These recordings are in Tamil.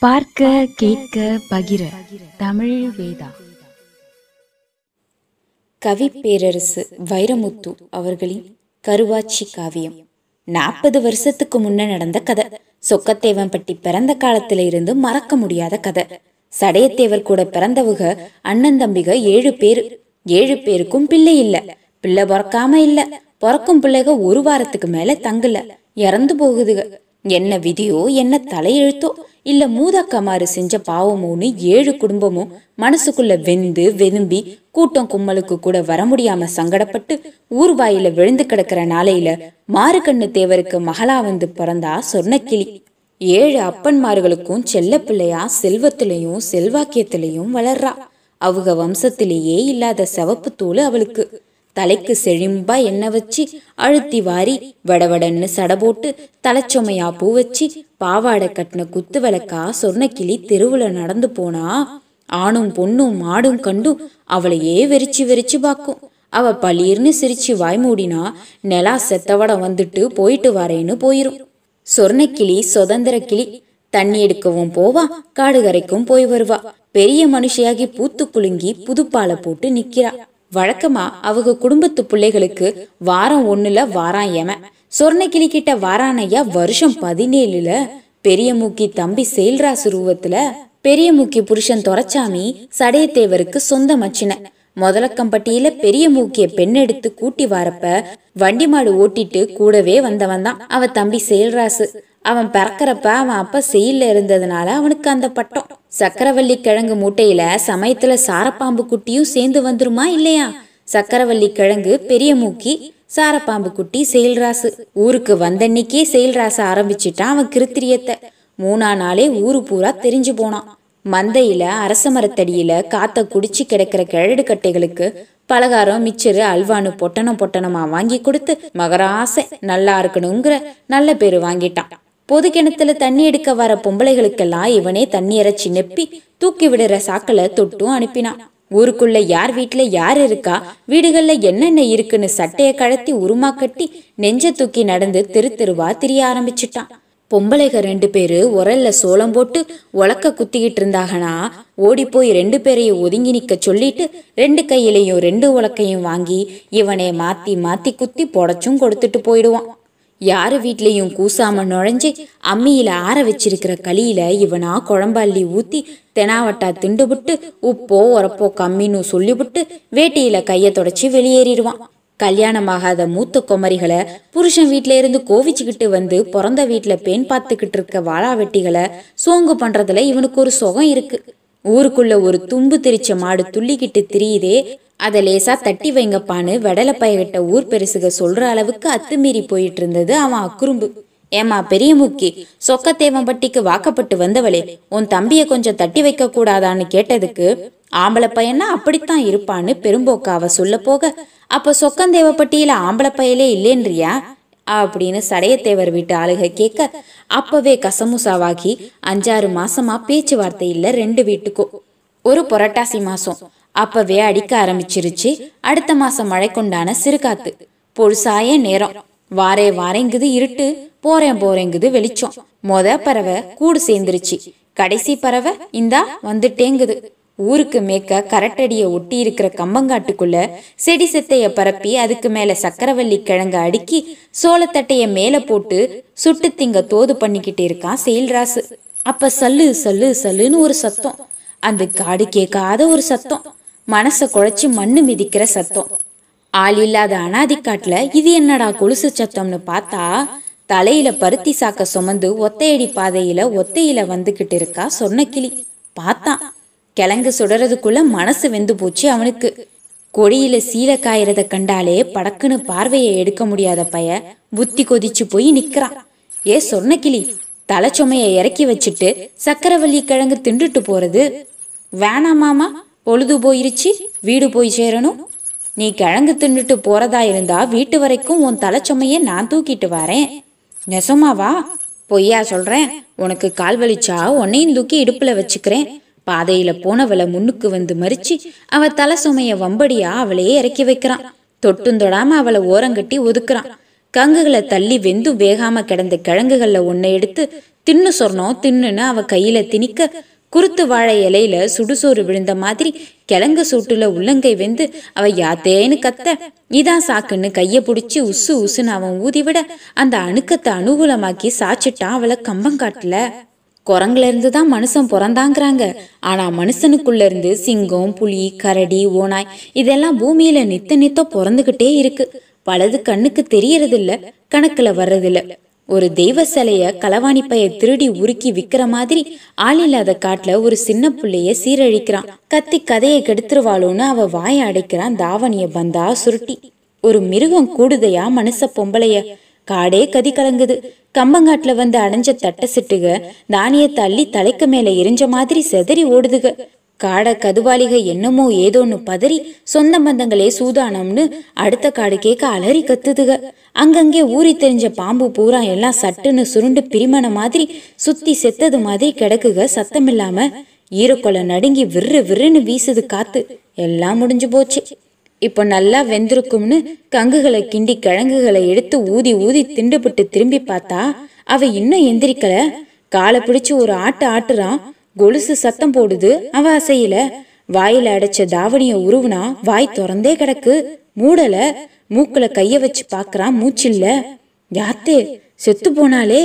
பார்க்க கேட்க பகிர. தமிழ் வேதா. கவி பேரரசு வைரமுத்து அவர்களின் கருவாச்சி காவியம். நாற்பது வருஷத்துக்கு முன்ன நடந்த கதை. சொக்கத்தேவன்பட்டி பிறந்த காலத்துல இருந்து மறக்க முடியாத கதை. சடையத்தேவர் கூட பிறந்தவுக அண்ணன் தம்பிக ஏழு பேரு. ஏழு பேருக்கும் பிள்ளை இல்ல. பிள்ளை பிறக்காம இல்ல. பிறக்கும் பிள்ளைக ஒரு வாரத்துக்கு மேல தங்கல. இறந்து போகுதுக. என்ன விதியோ என்ன தலையெழுத்தோ இல்ல மூதாக்கமாறு செஞ்ச பாவமோன்னு ஏழு குடும்பமும் மனசுக்குள்ள வெந்து வெதும்பி கூட்டம் கும்மலுக்கு கூட வர முடியாம சங்கடப்பட்டு ஊர்வாயில விழுந்து கிடக்கிற நாளையில மாறுகண்ணு தேவருக்கு மகளா வந்து பிறந்தா சொர்ணக்கிளி. ஏழு அப்பன்மார்களுக்கும் செல்ல பிள்ளையா செல்வத்திலையும் செல்வாக்கியத்திலையும் வளர்றா. அவங்க வம்சத்திலேயே இல்லாத சிவப்பு தூள் அவளுக்கு. தலைக்கு செழிம்பா எண்ணெய் வச்சு அழுத்தி வாரி வடவடன்னு சடை போட்டு தலைச்சொமையா பூ வச்சு பாவாடை கட்டின குத்து விளக்கா சொர்ணக்கிளி தெருவுல நடந்து போனா ஆணும் பொண்ணும் மாடும் கண்டும் அவளையே வெறிச்சு வெறிச்சு பார்க்கும் அவ பளீர்னு சிரிச்சு வாய் மூடினா நிலா செத்தவடம் வந்துட்டு போயிட்டு வரேன்னு போயிரும். சொர்ணக்கிளி சுதந்திர கிளி தண்ணி எடுக்கவும் போவா காடு கரைக்கும் போய் வருவா. பெரிய மனுஷியாகி பூத்து குலுங்கி புதுப்பாலை போட்டு நிக்கிறா. வழக்கமா அவங்க குடும்பத்து பிள்ளைகளுக்கு வாரம் ஒண்ணுல வாரான் ஏமன் சொர்ணக்கிளி கிட்ட வாரானையா வருஷம் பதினேழுல பெரிய மூக்கி தம்பி செயல்ராசு உருவத்துல பெரிய மூக்கி புருஷன் தொரச்சாமி சடையத்தேவருக்கு சொந்த மச்சின முதலக்கம்பட்டியில பெரிய மூக்கிய பெண் எடுத்து கூட்டி வரப்ப வண்டி மாடு ஓட்டிட்டு கூடவே வந்தவன் தான் அவ தம்பி செயல்ராசு. அவன் பிறக்கிறப்ப அவன் அப்பா செயல்ல இருந்ததுனால அவனுக்கு அந்த பட்டம். சக்கரவள்ளி கிழங்கு மூட்டையில சமயத்துல சாரப்பாம்பு குட்டியும் சேர்ந்து வந்துருமா இல்லையா? சக்கரவள்ளி கிழங்கு பெரிய மூக்கி சாரப்பாம்பு குட்டி செயல்ராசு. ஊருக்கு வந்தன்னைக்கே செயல்ராச ஆரம்பிச்சிட்டான் அவன் கிருத்திரியத்தை. மூணா நாளே ஊரு பூரா தெரிஞ்சு போனான். மந்தையில அரச மரத்தடியில காத்த குடிச்சு கிடக்கிற கிழடு கட்டைகளுக்கு பலகாரம் மிச்சரு அல்வானு பொட்டணம் பொட்டணமா வாங்கி கொடுத்து மகராசை நல்லா இருக்கணுங்கிற நல்ல பேரு வாங்கிட்டான். பொது கிணத்துல தண்ணி எடுக்க வர பொம்பளைகளுக்கெல்லாம் இவனே தண்ணி இறைச்சி நெப்பி தூக்கி விடுற சாக்களை தொட்டும் அனுப்பினான் ஊருக்குள்ள யார் வீட்டுல யார் இருக்கா? வீடுகள்ல என்னென்ன இருக்குன்னு சட்டைய கழத்தி உருமா கட்டி நெஞ்ச தூக்கி நடந்து தெரு தெருவா திரிய ஆரம்பிச்சிட்டான். பொம்பளைக ரெண்டு பேரு உரல்ல சோளம் போட்டு உலக்க குத்திக்கிட்டு இருந்தாங்கன்னா ஓடி போய் ரெண்டு பேரையும் ஒதுங்கி நிக்க சொல்லிட்டு ரெண்டு கையிலையும் ரெண்டு உலக்கையும் வாங்கி இவனை மாத்தி மாத்தி குத்தி புடச்சும் கொடுத்துட்டு போயிடுவான். யார் வீட்லேயும் கூசாம நுழைஞ்சு அம்மியில் ஆற வச்சிருக்கிற களியில இவனா குழம்பள்ளி ஊத்தி தெனாவட்டா திண்டுபுட்டு உப்போ உரப்போ கம்மின்னு சொல்லிவிட்டு வேட்டியில கையை தொடச்சி வெளியேறிடுவான். கல்யாணமாகாத மூத்த குமரிகளை புருஷன் வீட்டில இருந்து கோவிச்சுக்கிட்டு வந்து பிறந்த வீட்டில் பெண் பார்த்துக்கிட்டு இருக்க வாழா வெட்டிகளை சோங்கு பண்றதுல இவனுக்கு ஒரு சுகம் இருக்கு. ஊருக்குள்ள ஒரு தும்பு திரிச்ச மாடு துள்ளிக்கிட்டு திரியுதே அதை லேசா தட்டி வைங்கப்பான்னு வெடலை பயகிட்ட ஊர் பெருசுக சொல்ற அளவுக்கு அத்துமீறி போயிட்டு இருந்தது அவன் அக்குறும்பு. ஏமா பெரிய முக்கி சொக்கத்தேவம்பட்டிக்கு வாக்கப்பட்டு வந்தவளே உன் தம்பிய கொஞ்சம் தட்டி வைக்க கூடாதான்னு கேட்டதுக்கு ஆம்பளை பையனா அப்படித்தான் இருப்பான்னு பெரும்போக்காவ சொல்ல போக அப்ப சொக்கந்தேவப்பட்டியில ஆம்பளை பையலே இல்லேன்றியா? அப்படின்னு சடையத்தேவர் வீட்டு ஆளுக கேட்க அப்பவே கசமுசாவாகி அஞ்சாறு மாசமா பேச்சுவார்த்தை இல்ல ரெண்டு வீட்டுக்கும். ஒரு புரட்டாசி மாசம். அப்பவே அடிக்க ஆரம்பிச்சிருச்சு. அடுத்த மாசம் மழை கொண்டான சிறுகாத்து. பொழுசாய நேரம். வாரே வாரேங்குது இருட்டு. போறேன் போறேங்குது வெளிச்சம். மொத பறவை கூடு சேர்ந்துருச்சு. கடைசி பறவை இந்தா வந்துட்டேங்குது. ஊருக்கு மேக்க கரட்டடியை ஒட்டி இருக்கிற கம்பங்காட்டுக்குள்ள செடி செத்தைய பரப்பி அதுக்கு மேல சக்கரவள்ளி கிழங்க அடுக்கி சோளத்தட்டைய மேல போட்டு சுட்டு திங்க தோது பண்ணிக்கிட்டு இருக்கான் செயல்ராசு. அப்ப சல்லு சல்லு சல்லுன்னு ஒரு சத்தம். அந்த காடு கேட்காத ஒரு சத்தம். மனச குழைச்சி மண்ணு மிதிக்கிற சத்தம். ஆள் இல்லாத அனாதி காட்டுல இது என்னடா கொலுசு சத்தம்னு பார்த்தா தலையில பருத்தி சாக்க சுமந்து ஒத்தையடி பாதையில ஒத்தையில வந்துகிட்டு இருக்கா கிளி பார்த்தான். கிழங்கு சுடறதுக்குள்ள மனசு வெந்து போச்சு அவனுக்கு. கொடியில சீலை காயறத கண்டாலே படக்குன்னு பார்வையை எடுக்க முடியாத பைய புத்தி கொதிச்சு போய் நிக்கிறான். ஏ சொன்ன கிளி தலைச்சுமைய இறக்கி வச்சுட்டு சக்கரவள்ளி கிழங்கு திண்டுட்டு போறது. வேணாம் மாமா பொழுது போயிருச்சு வீடு போய் சேரணும். நீ கிழங்கு தின்னுட்டு போறதா இருந்தா வீட்டு வரைக்கும் உன் தலைச்சுமைய நான் தூக்கிட்டு வரேன். நெசமாவா? பொய்யா சொல்றேன். உனக்கு கால் வலிச்சா உன்னையும் தூக்கி இடுப்புல வச்சுக்கிறேன். பாதையில போனவளை முன்னுக்கு வந்து மறிச்சு அவ தலை சுமைய வம்படியா அவளையே இறக்கி வைக்கிறான். தொட்டும் தொடாம அவளை ஓரங்கட்டி ஒதுக்குறான். கங்குகளை தள்ளி வெந்தும் வேகாம கிடந்த கிழங்குகள்ல ஒன்னை எடுத்து தின்னு சொர்ணம் தின்னுன்னு அவ கையில திணிக்க குருத்து வாழை இலையில சுடுசோறு விழுந்த மாதிரி கிழங்கு சூட்டுல உள்ளங்கை வெந்து அவ யாத்தேன்னு கத்த. இதான் சாக்குன்னு கைய புடிச்சு உசு உசுன்னு அவன் ஊதிவிட அந்த அணுக்கத்தை அனுகூலமாக்கி சாச்சிட்டான் அவளை கம்பங்காட்டுல. குரங்குல இருந்து தான் மனுஷன் பிறந்தாங்கிறாங்க. ஆனா மனுஷனுக்குள்ள இருந்து சிங்கம் புலி கரடி ஓனாய் இதெல்லாம் பூமியில நித்த நித்த பிறந்துகிட்டே இருக்கு. பலது கண்ணுக்கு தெரியறதில்ல கணக்குல வர்றதில்ல. ஒரு தெய்வ சிலைய களவாணி பைய திருடி உருக்கி விக்கிற மாதிரி ஆள் இல்லாத காட்டுல ஒரு சின்ன புள்ளைய சீரழிக்கிறான். கத்தி கதையை கெடுத்துருவாளோன்னு அவ வாயை அடைக்கிறான் தாவணிய பந்தா சுருட்டி. ஒரு மிருகம் கூடுதையா மனுஷ பொம்பளைய காடே கதி கலங்குது. கம்பங்காட்டுல வந்து அடைஞ்ச தட்டை சிட்டுக தானிய தள்ளி தலைக்கு மேல எரிஞ்ச மாதிரி செதறி ஓடுதுக. காடை கதுவாளிக என்னமோ ஏதோன்னு பதறி சொந்த பந்தங்களே சூதானம்னு அடுத்த காடு கேட்க அலறி கத்துதுக. அங்கங்கே ஊறி தெரிஞ்ச பாம்பு பூரா எல்லாம் சட்டுன்னு சுருண்டு பிரிமண மாதிரி சுத்தி செத்தது மாதிரி கிடக்குக. சத்தமில்லாம ஈரக்கொலை நடுங்கி விர்ரு விர்ருன்னு வீசுது காத்து. எல்லாம் முடிஞ்சு போச்சு. இப்போ நல்லா வெந்திருக்கும்னு கங்குகளை கிண்டி கிழங்குகளை எடுத்து ஊதி ஊதி திண்டுபிட்டு திரும்பி பார்த்தா அவ இன்னும் எந்திரிக்கல. காலை பிடிச்சு ஒரு ஆட்டு ஆட்டுறான். கொலுசு சத்தம் போடுது. அவ அசையில. வாயில அடைச்ச தாவணிய உருவுனா வாய் திறந்தே கிடக்கு. மூடல. மூக்குல கைய வச்சு பாக்குறான் மூச்சில்ல. யாத்தே செத்து போனாலே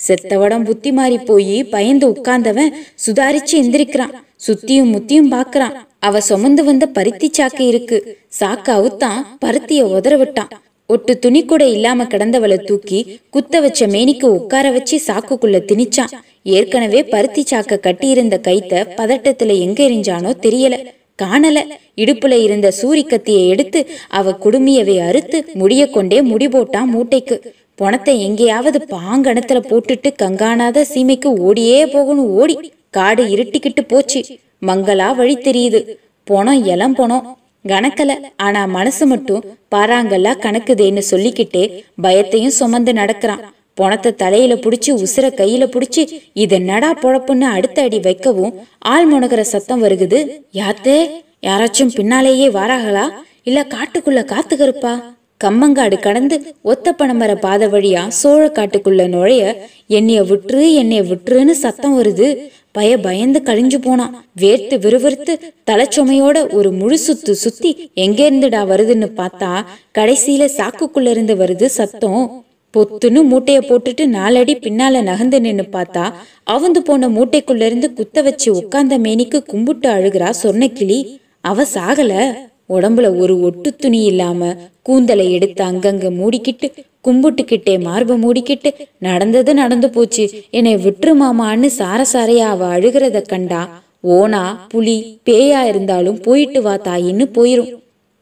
செத்தவடம் புத்தி மாறி போய் பயந்து உட்கார்ந்தவன் சுதாரிச்சு எந்திரிக்கிறான். சுத்தியும் முத்தியும் பாக்குறான். அவ சுமந்து வந்த பருத்தி சாக்கு இருக்கு. சாக்கு அவுத்தான் பருத்திய உதற விட்டான். ஒட்டு துணி கூட இல்லாம கிடந்தவளை தூக்கி குத்த வச்ச மேனிக்கு உட்கார வச்சு சாக்குக்குள்ள திணிச்சான். ஏற்கனவே பருத்தி சாக்க கட்டியிருந்த கைத்த பதட்டத்துல எங்க எரிஞ்சானோ தெரியல. காணல. இடுப்புல இருந்த சூரி கத்தியை எடுத்து அவ குடுமியவை அறுத்து முடிய கொண்டே முடி போட்டான் மூட்டைக்கு. பணத்தை எங்கேயாவது பாங்கணத்துல போட்டுட்டு கங்கானாத சீமைக்கு ஓடியே போகணும் ஓடி. காடு இருட்டிக்கிட்டு போச்சு. மங்களா வழி தெரியுது. போனோம் எல்லாம் போனோம். கணக்கல. ஆனா மனசு மட்டும் பாறாங்கல்லா கணக்குதேன்னு சொல்லிக்கிட்டே பயத்தையும் சுமந்து நடக்கிறான். பணத்தை தலையில புடிச்சு உசுர கையில புடிச்சு இது என்னடா பொழப்புன்னு அடுத்த அடி வைக்கவும் ஆள் முனகிற சத்தம் வருகுது. யாத்தே யாராச்சும் பின்னாலேயே வாராகளா? இல்ல காட்டுக்குள்ள காத்துகருப்பா கம்மங்காடு கடந்து ஒத்த பணமர பாதை வழியா சோழ காட்டுக்குள்ள நுழைய என்னைய விட்டுரு என்னைய விட்டுருன்னு சத்தம் வருது. பய பயந்து கழிஞ்சு போனான் வேர்த்து விறுவிறுத்து தலைச்சுமையோட ஒரு முழு சுத்து சுத்தி எங்க இருந்துடா வருதுன்னு பார்த்தா கடைசியில சாக்குக்குள்ள இருந்து வருது சத்தம். பொத்துன்னு மூட்டைய போட்டுட்டு நாலடி பின்னால நகர்ந்து நின்னு பார்த்தா அவந்து போன மூட்டைக்குள்ள இருந்து குத்த வச்சு உட்கார்ந்த மேனிக்கு கும்பிட்டு அழுகிறா கிளி அவ சாகல. உடம்புல ஒரு ஒட்டு துணி இல்லாம கூந்தலை எடுத்து அங்கங்க மூடிக்கிட்டு கும்பிட்டுக்கிட்டே மார்பை மூடிக்கிட்டு நடந்தது நடந்து போச்சு. என்னை விட்டுரு மாமான்னு சாரசாரையா அவ அழுகிறத கண்டா ஓனா புலி பேயா இருந்தாலும் போயிட்டு வா தாயின்னு போயிரும்.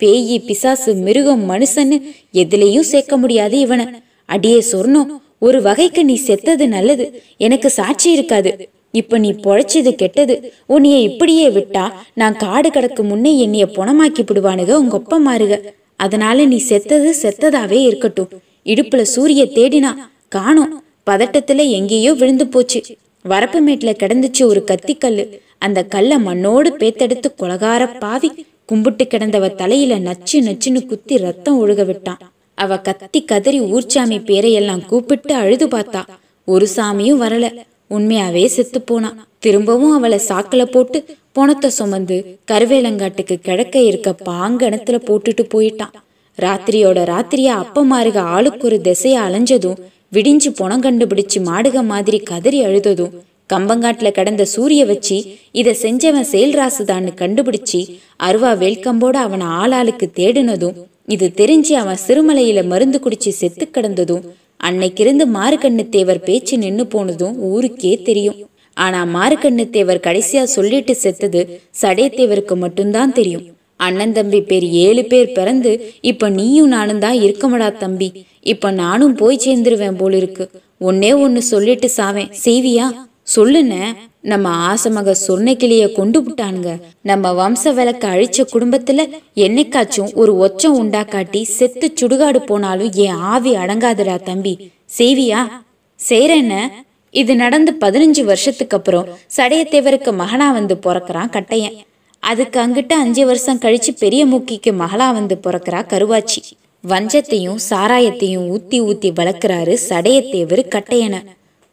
பேயி பிசாசு மிருகம் மனுஷன்னு எதுலயும் சேர்க்க முடியாது இவனை. அடியே சொர்ணம் ஒரு வகைக்கு நீ செத்தது நல்லது எனக்கு சாட்சி இருக்காது. இப்ப நீ பொழைச்சது கெட்டது. உன்னைய இப்படியே விட்டா நான் காடு கடக்கு முன்னே என்னைய பொணமாக்கி விடுவானுக உங்க ஒப்ப மாறுக அதனால நீ செத்தது செத்ததாவே இருக்கட்டும். இடுப்புல சூரிய தேடினா காணோம். பதட்டத்துல எங்கேயோ விழுந்து போச்சு. வரப்பு மேட்ல கிடந்துச்சு ஒரு கத்திக்கல்லு. அந்த கல்லை மண்ணோடு பேத்தெடுத்து கொலகார பாவி கும்பிட்டு கிடந்தவ தலையில நச்சு நச்சுன்னு குத்தி ரத்தம் ஒழுக விட்டான். அவ கத்தி கதறி ஊர்ச்சாமி பேரையெல்லாம் கூப்பிட்டு அழுது பார்த்தா. ஒரு சாமியும் வரல. உண்மையாவே செத்து போனான் திரும்பவும் அவளை சாக்கில போட்டு பொணத்தை சுமந்து கருவேலங்காட்டுக்கு கிழக்க இருக்க பாங்கணத்துல போட்டுட்டு போயிட்டான். ராத்திரியோட ராத்திரியா அப்ப மாறுக ஆளுக்கு ஒரு திசைய அலைஞ்சதும் விடிஞ்சு பொணம் கண்டுபிடிச்சு மாடுக மாதிரி கதறி அழுததும் கம்பங்காட்டுல கிடந்த சூரிய வச்சு இதை செஞ்சவன் செயல்ராசுதான்னு கண்டுபிடிச்சு அருவா வேல்கம்போட அவனை ஆளாளுக்கு தேடினதும் இது தெரிஞ்சு அவன் சிறுமலையில மருந்து குடிச்சு செத்து கிடந்ததும் அன்னைக்கிருந்து மார்க்கண்ணுத்தேவர் பேச்சு நின்னு போனதும் ஊருக்கே தெரியும். ஆனா மாறுகண்ணு கடைசியா சொல்லிட்டு செத்தது சடையத்தேவருக்கு மட்டும்தான் தெரியும். அண்ணன் தம்பி பேர் ஏழு பேர் பிறந்து இப்ப நீயும் நானும் தான் இருக்கமடா தம்பி. இப்ப நானும் போய் சேர்ந்துருவேன் போல இருக்கு ஒன்னே ஒன்னு சொல்லிட்டு சாவேன். செய்வியா? சொல்லுன நம்ம ஆசமக சொர்ணக்கிளிய கொண்டு விட்டானுங்க நம்ம வம்ச விளக்க அழிச்ச குடும்பத்துல என்னைக்காச்சும் ஒரு ஒச்சம் உண்டாக்காட்டி செத்து சுடுகாடு போனாலும் என் ஆவி அடங்காதுடா தம்பி. செய்வியா? செய்றேன்ன. இது நடந்து பதினஞ்சு வருஷத்துக்கு அப்புறம் சடையத்தேவருக்கு மகனா வந்து பிறக்கிறான் கட்டையன். அதுக்கு அங்கிட்ட அஞ்சு வருஷம் கழிச்சு பெரிய மூக்கிக்கு மகளா வந்து பிறக்கிறா கருவாச்சி. வஞ்சத்தையும் சாராயத்தையும் ஊத்தி ஊத்தி வளர்க்கிறாரு சடையத்தேவர் கட்டையனை.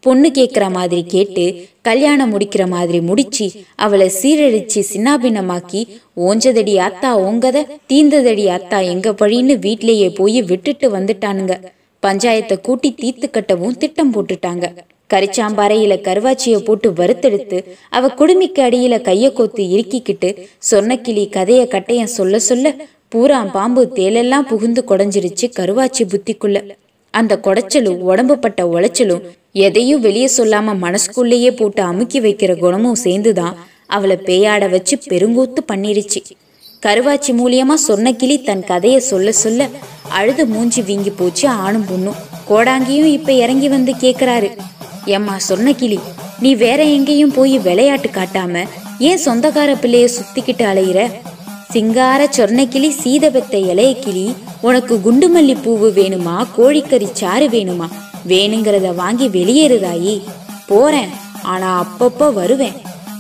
பொண்ணு கேட்குற மாதிரி கேட்டு கல்யாணம் முடிக்கிற மாதிரி முடிச்சு அவளை சீரழிச்சு சின்னாபின்னமாக்கி ஓஞ்சதடி அத்தா ஓங்கத தீந்ததடி அத்தா எங்க பழின்னு வீட்லேயே போய் விட்டுட்டு வந்துட்டானுங்க. பஞ்சாயத்தை கூட்டி தீத்து கட்டவும் திட்டம் போட்டுட்டாங்க. கரிச்சாம்பாறையில கருவாச்சியை போட்டு வறுத்தெடுத்து அவ குடுமிக்கு அடியில கைய கோத்து இறுக்கிக்கிட்டு சொன்னக்கிளி கதைய கட்டையன் சொல்ல சொல்ல பூராம் பாம்பு தேலெல்லாம் புகுந்து குடஞ்சிருச்சு கருவாச்சி புத்திக்குள்ள. அந்த குடைச்சலும் உடம்பு பட்ட உளைச்சலும் எதையும் வெளியே சொல்லாம மனசுக்குள்ளேயே போட்டு அமுக்கி வைக்கிற குணமும் சேர்ந்துதான் அவளை பேயாட வச்சு பெருங்கூத்து பண்ணிருச்சு. கருவாச்சி மூலியமா சொன்ன கிளி தன் கதைய சொல்ல சொல்ல அழுது மூஞ்சி வீங்கி போச்சு ஆணும் பொண்ணும். கோடாங்கியும் இப்ப இறங்கி வந்து கேக்குறாரு. ஏம்மா சொன்ன கிளி நீ வேற எங்கேயும் போய் விளையாட்டு காட்டாம ஏன் சொந்தக்கார பிள்ளைய சுத்திக்கிட்டு அலையிற? சிங்கார சொர்ணக்கிளி சீதபெத்த இலைய கிளி உனக்கு குண்டுமல்லி பூவு வேணுமா? கோழிக்கறி சாறு வேணுமா? வேணுங்கிறத வாங்கி வெளியேறுதாயி. போறேன். ஆனா அப்பப்போ வருவேன்.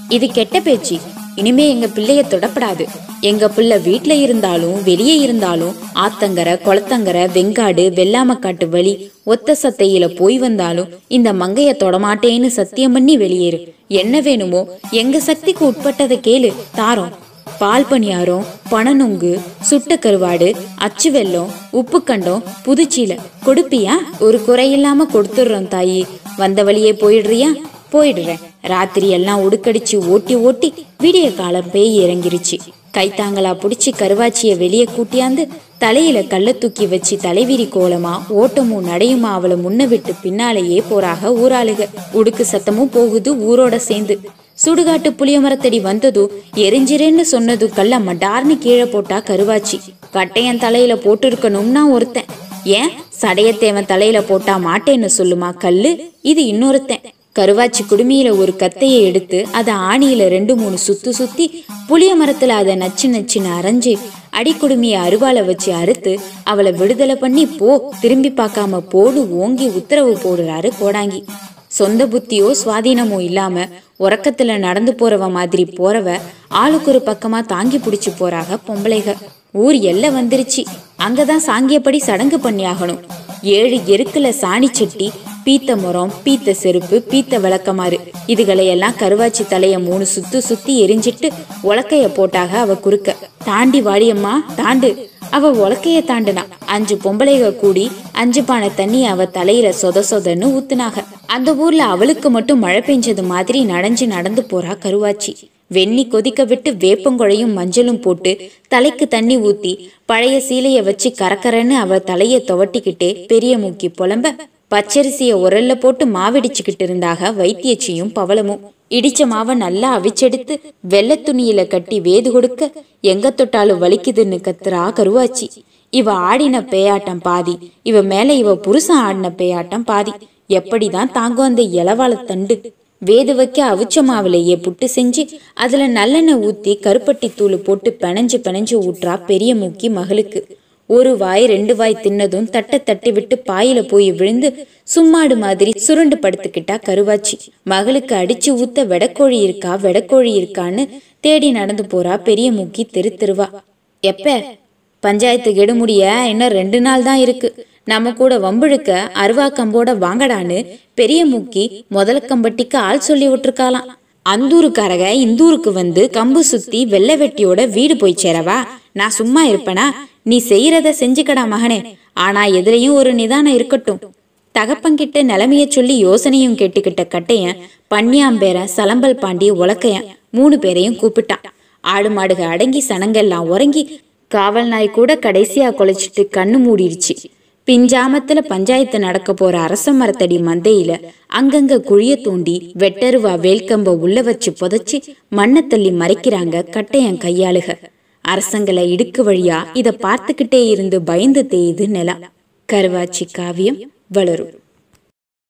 இது கெட்ட பேச்சு. இனிமே எங்க பிள்ளைய தொடப்படாது. எங்க பிள்ளை வீட்ல இருந்தாலும் வெளியே இருந்தாலும் ஆத்தங்கரை குளத்தங்கரை வெங்காடு வெள்ளாமக்காட்டு வழி ஒத்த சத்தையில போய் வந்தாலும் இந்த மங்கைய தொடமாட்டேன்னு சத்தியம் பண்ணி வெளியேறு. என்ன வேணுமோ? எங்க சக்திக்கு உட்பட்டதை கேளு. தாரோம். பால் பணியாரம் பனநுங்கு சுட்ட கருவாடு அச்சு வெல்லம் உப்பு கண்டம் புதுச்சீலை. கொடுப்பியா? ஒரு குறையில்லாம கொடுத்துடுறோம் தாயி. வந்த வழியே போயிடுறியா? போயிடுறேன். ராத்திரி எல்லாம் உடுக்கடிச்சு ஓட்டி ஓட்டி விடிய காலம் பேய் இறங்கிருச்சு. கைத்தாங்களா புடிச்சு கருவாச்சிய வெளியே கூட்டியாந்து தலையில கள்ள தூக்கி வச்சு தலைவிரி கோலமா ஓட்டமும் நடையுமா அவளை முன்ன விட்டு பின்னாலேயே போறாக ஊராளுக. உடுக்கு சத்தமும் போகுது ஊரோட சேர்ந்து. சுடுகாட்டு புளிய மரத்தடி வந்ததும் எரிஞ்சிரேன்னு சொன்னது கல்ல டார்னு கீழே போட்டா கருவாச்சி. கட்டையன் தலையில போட்டு இருக்கணும்னா ஒருத்தன். ஏன்? சடையத்தேவன் தலையில போட்டா மாட்டேன்னு சொல்லுமா கல்லு? இது இன்னொருத்தன். கருவாச்சி குடுமியில ஒரு கத்தையை எடுத்து அதை ஆணியில ரெண்டு மூணு சுத்து சுத்தி புளிய மரத்துல அதை நச்சு நச்சுன்னு அரைஞ்சு அடிக்குடுமிய அருவாளை வச்சு அறுத்து அவளை விடுதலை பண்ணி போ திரும்பி பார்க்காம போடு ஓங்கி உத்தரவு போடுறாரு கோடாங்கி. சொந்த புத்தியோ சுவாதீனமோ இல்லாம உறக்கத்துல நடந்து போறவ மாதிரி போறவ ஆளுக்கு ஒரு பக்கமா தாங்கி பிடிச்சு போறாக பொம்பளைக. ஊர் எல்லை வந்துருச்சு. அங்கதான் சாங்கியப்படி சடங்கு பண்ணியாகணும் ஏழு எருக்குல சாணி செட்டி பீத்த முறம் பீத்த செருப்பு பீத்த விளக்கமாறு. இதுகளையெல்லாம் கருவாச்சி தலைய மூணு சுத்து சுத்தி எரிஞ்சிட்டு உலக்கைய போட்டாக அவ குறுக்க. தாண்டி வாடியம்மா தாண்டு. அவ உலக்கைய தாண்டுனா. அஞ்சு பொம்பளைக கூடி அஞ்சு பானை தண்ணி அவ தலையில சொத சொதன்னு ஊத்துனாக. அந்த ஊர்ல அவளுக்கு மட்டும் மழை பெஞ்சது மாதிரி நனைஞ்சு நடந்து போறா கருவாச்சி. வெண்ணி கொதிக்க விட்டு வேப்பங்குழையும் மஞ்சளும் போட்டு தலைக்கு தண்ணி ஊத்தி பழைய சீலைய வச்சு கரக்கரன்னு அவ தலைய துவட்டிக்கிட்டே பெரிய மூக்கி புலம்ப பச்சரிசிய உரல்ல போட்டு மாவிடிச்சுக்கிட்டு இருந்தாக வைத்தியச்சியும் பவளமும். இடிச்ச மாவை நல்லா அவிச்செடுத்து வெள்ளை துணியில கட்டி வேது கொடுக்க எங்க தொட்டாலும் வலிக்குதுன்னு கத்துறா கருவாச்சி. இவ ஆடின பேயாட்டம் பாதி. இவ மேல இவ புருஷன் ஆடின பேயாட்டம் பாதி. எப்படிதான் தாங்கும் அந்த இளவாழ தண்டு? வேது வைக்க அவிச்ச மாவுலையே புட்டு செஞ்சு அதுல நல்லெண்ணெய் ஊத்தி கருப்பட்டி தூள் போட்டு பிணைஞ்சு பிணைஞ்சு ஊற்றா பெரிய மூக்கி மகளுக்கு. ஒரு வாய் ரெண்டு வாய் தின்னதும் தட்டை தட்டி விட்டு பாயில போய் விழுந்து சும்மாடு மாதிரி சுருண்டு படுத்துக்கிட்டா கருவாச்சி. மகளுக்கு அடிச்சு ஊத்த வெடக்கோழி இருக்கா வெடக்கோழி இருக்கான்னு தேடி நடந்து போறா பெரிய மூக்கி தெரு தெருவா. எப்ப? பஞ்சாயத்து கெடுமுடிய இன்னும் ரெண்டு நாள் தான் இருக்கு. நம்ம கூட வம்பிழுக்க அருவா கம்போட வாங்கடான்னு பெரிய மூக்கி முதல கம்பட்டிக்கு ஆள் சொல்லி விட்டுருக்காளாம். அந்தூருக்காரக இந்தூருக்கு வந்து கம்பு சுத்தி வெள்ளை வெட்டியோட வீடு போய் சேரவா? நான் சும்மா இருப்பனா? நீ செய்யறத செஞ்சுக்கடா மகனே. ஆனா எதுலயும் ஒரு நிதானம் இருக்கட்டும். தகப்பங்கிட்ட நிலைமைய சொல்லி யோசனையும் கேட்டுக்கிட்ட கட்டையன் பன்னியாம்பேரன் சலம்பல் பாண்டி உலக்கையன் மூணு பேரையும் கூப்பிட்டான். ஆடு மாடுக அடங்கி சனங்கெல்லாம் உறங்கி காவல் நாய் கூட கடைசியா குலைச்சிட்டு கண்ணு மூடிடுச்சு பிஞ்சாமத்துல பஞ்சாயத்து நடக்க போற அரச மரத்தடி மந்தையில அங்கங்க குழிய தூண்டி வெட்டருவா வேல்கம்ப உள்ள வச்சு புதைச்சி மண்ணை தள்ளி மறைக்கிறாங்க கட்டையன் கையாளுக. அரசங்களை இடுக்கு வழியா இத பார்த்துக்கிட்டே இருந்து பயந்து தேயுது நிலம். கருவாச்சி காவியம் வளரும்